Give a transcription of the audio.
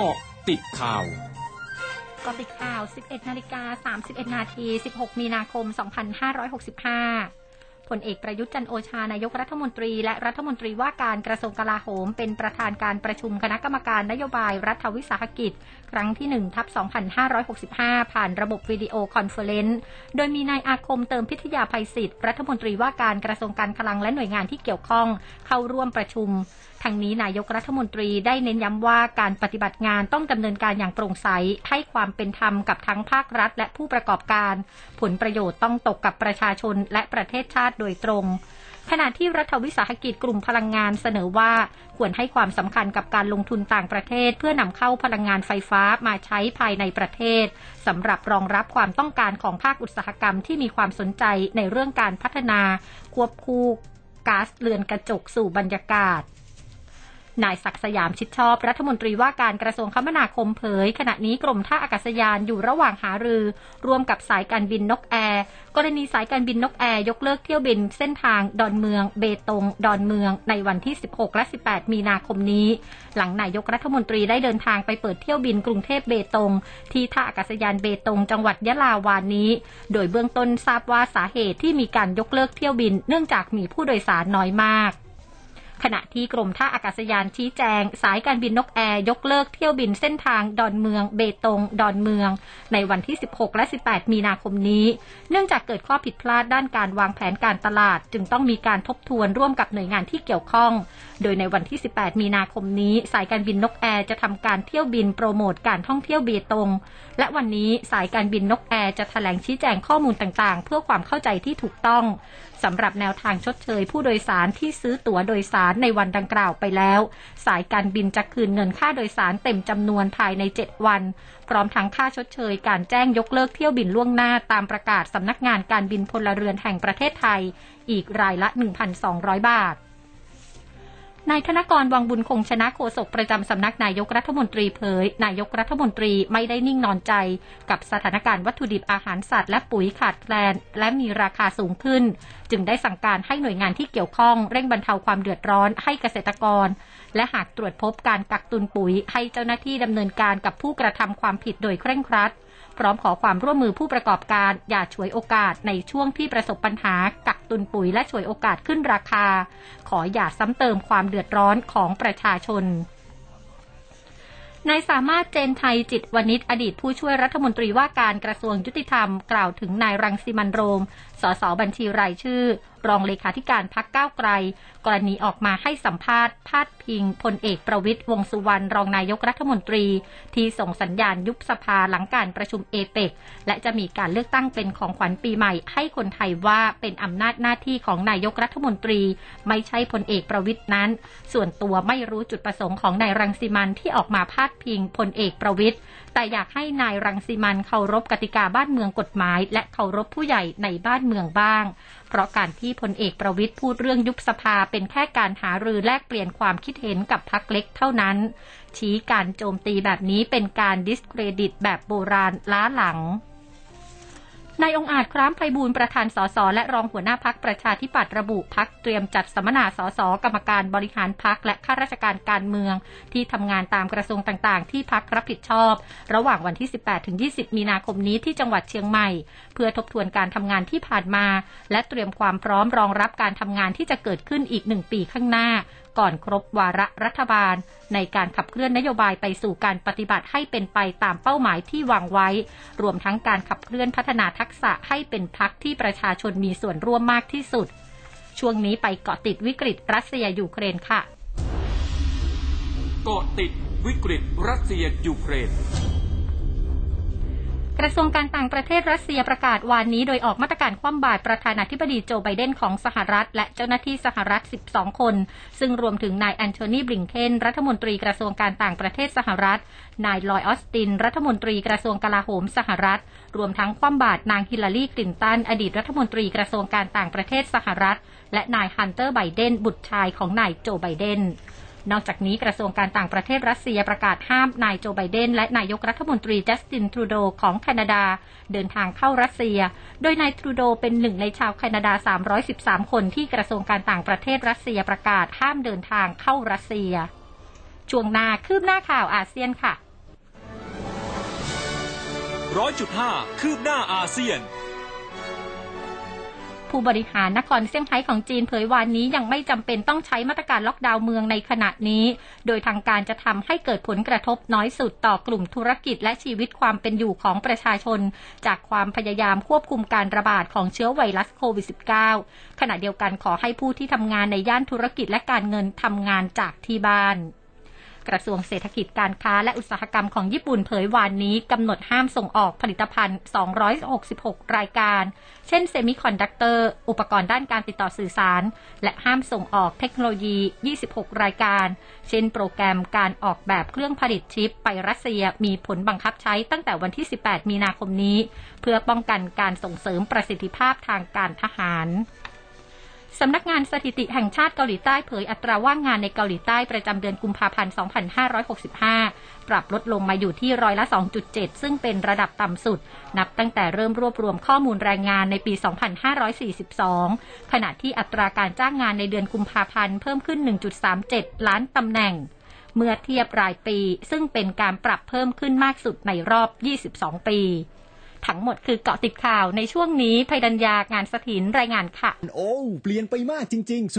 เกาะติดข่าวเกาะติดข่าว 11 นาฬิกา 31 นาที 16 มีนาคม 2565 พลเอกประยุทธ์จันทร์โอชานายกรัฐมนตรี และรัฐมนตรีว่าการกระทรวงกลาโหม เป็นประธานการประชุมคณะกรรมการนโยบายรัฐวิสาหกิจ ครั้งที่1ทับ2565 ผ่านระบบวิดีโอคอนเฟอเรนซ์โดยมีนายอาคมเติมพิทยาภัยศิษย์รัฐมนตรีว่าการกระทรวงการคลังและหน่วยงานที่เกี่ยวข้องเข้าร่วมประชุมทั้งนี้นายกรัฐมนตรีได้เน้นย้ำว่าการปฏิบัติงานต้องดำเนินการอย่างโปร่งใส ให้ความเป็นธรรมกับทั้งภาครัฐ และผู้ประกอบการ ผลประโยชน์ต้องตกกับประชาชนและประเทศชาติโดยตรง ขณะที่รัฐวิสาหกิจกลุ่มพลังงานเสนอว่าควรให้ความสำคัญกับการลงทุนต่างประเทศ เพื่อนำเข้าพลังงานไฟฟ้ามาใช้ภายในประเทศสำหรับรองรับความต้องการของภาคอุตสาหกรรมที่มีความสนใจในเรื่องการพัฒนา ควบคู่ก๊าซเรือนกระจกสู่บรรยากาศ นายศักสยามชิดชอบรัฐมนตรีว่าการกระทรวงคมนาคมเผย ขณะนี้กรมท่าอากาศยานอยู่ระหว่างหารือ ร่วมกับสายการบินนกแอร์กรณีสายการบินนกแอร์ยกเลิกเที่ยวบินเส้นทางดอนเมือง เบตง ดอนเมือง ในวันที่ 16 และ 18 มีนาคมนี้ หลังนายกรัฐมนตรีได้เดินทางไปเปิดเที่ยวบินกรุงเทพเบตง ที่ท่าอากาศยานเบตง จังหวัดยะลาวานนี้ โดยเบื้องต้นทราบว่าสาเหตุที่มีการยกเลิกเที่ยวบิน เนื่องจากมีผู้โดยสารน้อยมาก ขณะที่กรมท่าอากาศยานชี้แจง สายการบินนกแอร์ยกเลิกเที่ยวบินเส้นทางดอนเมือง เบตง ดอนเมือง ในวันที่ 16 และ 18 มีนาคมนี้ เนื่องจากเกิดข้อผิดพลาดด้านการวางแผนการตลาด จึงต้องมีการทบทวนร่วมกับหน่วยงานที่เกี่ยวข้อง โดยในวันที่ 18 มีนาคมนี้ สายการบินนกแอร์จะทำการเที่ยวบินโปรโมทการท่องเที่ยวเบตง และวันนี้สายการบินนกแอร์จะแถลงชี้แจงข้อมูลต่างๆ เพื่อความเข้าใจที่ถูกต้องสำหรับแนวทางชดเชยผู้โดยสารที่ซื้อตั๋วโดยสารารในวันดังกล่าวไปแล้ว สายการบินจะคืนเงินค่าโดยสารเต็มจำนวนภายใน 7 วัน พร้อมทั้งค่าชดเชย การแจ้งยกเลิกเที่ยวบินล่วงหน้าตามประกาศสำนักงานการบินพลเรือนแห่งประเทศไทย อีกรายละ 1,200 บาท นายธนกรวังบุญคงชนะโฆษกประจำสำนักนายกรัฐมนตรีเผย นายกรัฐมนตรีไม่ได้นิ่งนอนใจ กับสถานการณ์วัตถุดิบอาหารสัตว์และปุ๋ยขาดแคลน และมีราคาสูงขึ้น จึงได้สั่งการให้หน่วยงานที่เกี่ยวข้องเร่งบรรเทาความเดือดร้อนให้เกษตรกร และหากตรวจพบการกักตุนปุ๋ย ให้เจ้าหน้าที่ดำเนินการกับผู้กระทำความผิดโดยเคร่งครัด พร้อมขอความร่วมมือผู้ประกอบการอย่าฉวยโอกาสในช่วงที่ประสบปัญหากักตุนปุ๋ยและฉวยโอกาสขึ้นราคา ขออย่าซ้ำเติมความเดือดร้อนของประชาชนนายสามารถเจนไทยจิตวณิชอดีตผู้ช่วยรัฐมนตรีว่าการกระทรวงยุติธรรม กล่าวถึงนายรังสิมันโรม สสบัญชีรายชื่อรองเลขาธิการพักก้าวไกล กรณีออกมาให้สัมภาษณ์ พาดพิงพลเอกประวิตยวงสุวรรณรองนายกรัฐมนตรี ที่ส่งสัญญาณยุบสภาหลังการประชุมเอเปกและจะมีการเลือกตั้งเป็นของขวัญปีใหม่ ให้คนไทยว่าเป็นอำนาจหน้าที่ของนายกรัฐมนตรี ไม่ใช่พลเอกประวิตยนั้น ส่วนตัวไม่รู้จุดประสงค์ของนายรังสิมันต์ที่ออกมาพาดพิงพลเอกประวิตรแต่อยากให้นายรังสิมันต์เคารพกติกาบ้านเมืองกฎหมาย และเคารพผู้ใหญ่ในบ้านเมืองบ้าง เพราะการที่พลเอกประวิตรพูดเรื่องยุบสภาเป็นแค่การหารือแลกเปลี่ยนความคิดเห็นกับพรรคเล็กเท่านั้น ชี้การโจมตีแบบนี้เป็นการดิสเครดิตแบบโบราณล้าหลัง นายองอาจคล้ามไพบูลย์ประธานสสและรองหัวหน้าพรรคประชาธิปัตย์ระบุพรรคเตรียมจัดสัมมนาสสกรรมการบริหารพรรคและข้าราชการการเมือง ที่ทำงานตามกระทรวงต่างๆ ที่พักรับผิดชอบ ระหว่างวันที่ 18-20 มีนาคมนี้ที่จังหวัดเชียงใหม่ เพื่อทบทวนการทำงานที่ผ่านมา และเตรียมความพร้อมรองรับการทำงานที่จะเกิดขึ้นอีกหนึ่งปีข้างหน้า ก่อนครบวาระรัฐบาล ในการขับเคลื่อนนโยบายไปสู่การปฏิบัติให้เป็นไปตามเป้าหมายที่วางไว้ รวมทั้งการขับเคลื่อนพัฒนาทักษะให้เป็นพักที่ประชาชนมีส่วนร่วมมากที่สุด ช่วงนี้ไปเกาะติดวิกฤตรัสเซียยูเครนค่ะ เกาะติดวิกฤตรัสเซียยูเครน กระทรวงการต่างประเทศรัสเซียประกาศวานนี้ โดยออกมาตรการคว่ำบาตรประธานาธิบดีโจไบเดนของสหรัฐ และเจ้าหน้าที่สหรัฐ 12 คน ซึ่งรวมถึงนายแอนโทนีบลิงเคนรัฐมนตรีกระทรวงการต่างประเทศสหรัฐ นายลอยออสติน รัฐมนตรีกระทรวงกลาโหมสหรัฐ รวมทั้งคว่ำบาตรนางฮิลลารีคลินตันอดีตรัฐมนตรีกระทรวงการต่างประเทศสหรัฐ และนายฮันเตอร์ไบเดนบุตรชายของนายโจไบเดน นอกจากนี้กระทรวงการต่างประเทศรัสเซียประกาศห้ามนายโจไบเดนและนายกรัฐมนตรีจัสตินทรูโดของแคนาดา เดินทางเข้ารัสเซีย โดยนายทรูโดเป็นหนึ่งในชาวแคนาดา 313 คนที่กระทรวงการต่างประเทศรัสเซียประกาศห้ามเดินทางเข้ารัสเซีย ช่วงหน้าคืบหน้าข่าวอาเซียนค่ะร้อยจุดห้าคืบหน้าอาเซียน ผู้บริหารนครเซี่ยงไฮ้ของจีนเผยวันนี้ยังไม่จำเป็นต้องใช้มาตรการล็อกดาวน์เมืองในขณะนี้ โดยทางการจะทำให้เกิดผลกระทบน้อยสุดต่อกลุ่มธุรกิจและชีวิตความเป็นอยู่ของประชาชน จากความพยายามควบคุมการระบาดของเชื้อไวรัสโควิด -19 ขณะเดียวกันขอให้ผู้ที่ทำงานในย่านธุรกิจและการเงินทำงานจากที่บ้าน กระทรวงเศรษฐกิจการค้าและอุตสาหกรรมของญี่ปุ่นเผยวานนี้กำหนดห้ามส่งออกผลิตภัณฑ์ 266 รายการ เช่นเซมิคอนดักเตอร์ อุปกรณ์ด้านการติดต่อสื่อสาร และห้ามส่งออกเทคโนโลยี 26 รายการ เช่นโปรแกรมการออกแบบเครื่องผลิตชิปไปรัสเซียมีผลบังคับใช้ตั้งแต่วันที่ 18 มีนาคมนี้ เพื่อป้องกันการส่งเสริมประสิทธิภาพทางการทหาร สำนักงานสถิติแห่งชาติเกาหลีใต้เผยอัตราว่างงานในเกาหลีใต้ประจำเดือนกุมภาพันธ์ 2565 ปรับลดลงมาอยู่ที่ร้อยละ 2.7 ซึ่งเป็นระดับต่ำสุด นับตั้งแต่เริ่มรวบรวมข้อมูลแรงงานในปี 2542 ขณะที่อัตราการจ้างงานในเดือนกุมภาพันธ์เพิ่มขึ้น 1.37 ล้านตำแหน่ง เมื่อเทียบรายปี ซึ่งเป็นการปรับเพิ่มขึ้นมากสุดในรอบ 22 ปี ทั้งหมดคือเกาะติดข่าวในช่วงนี้ภัยดัญญางานสถินรายงานค่ะ โอ้ เปลี่ยนไปมากจริง ๆ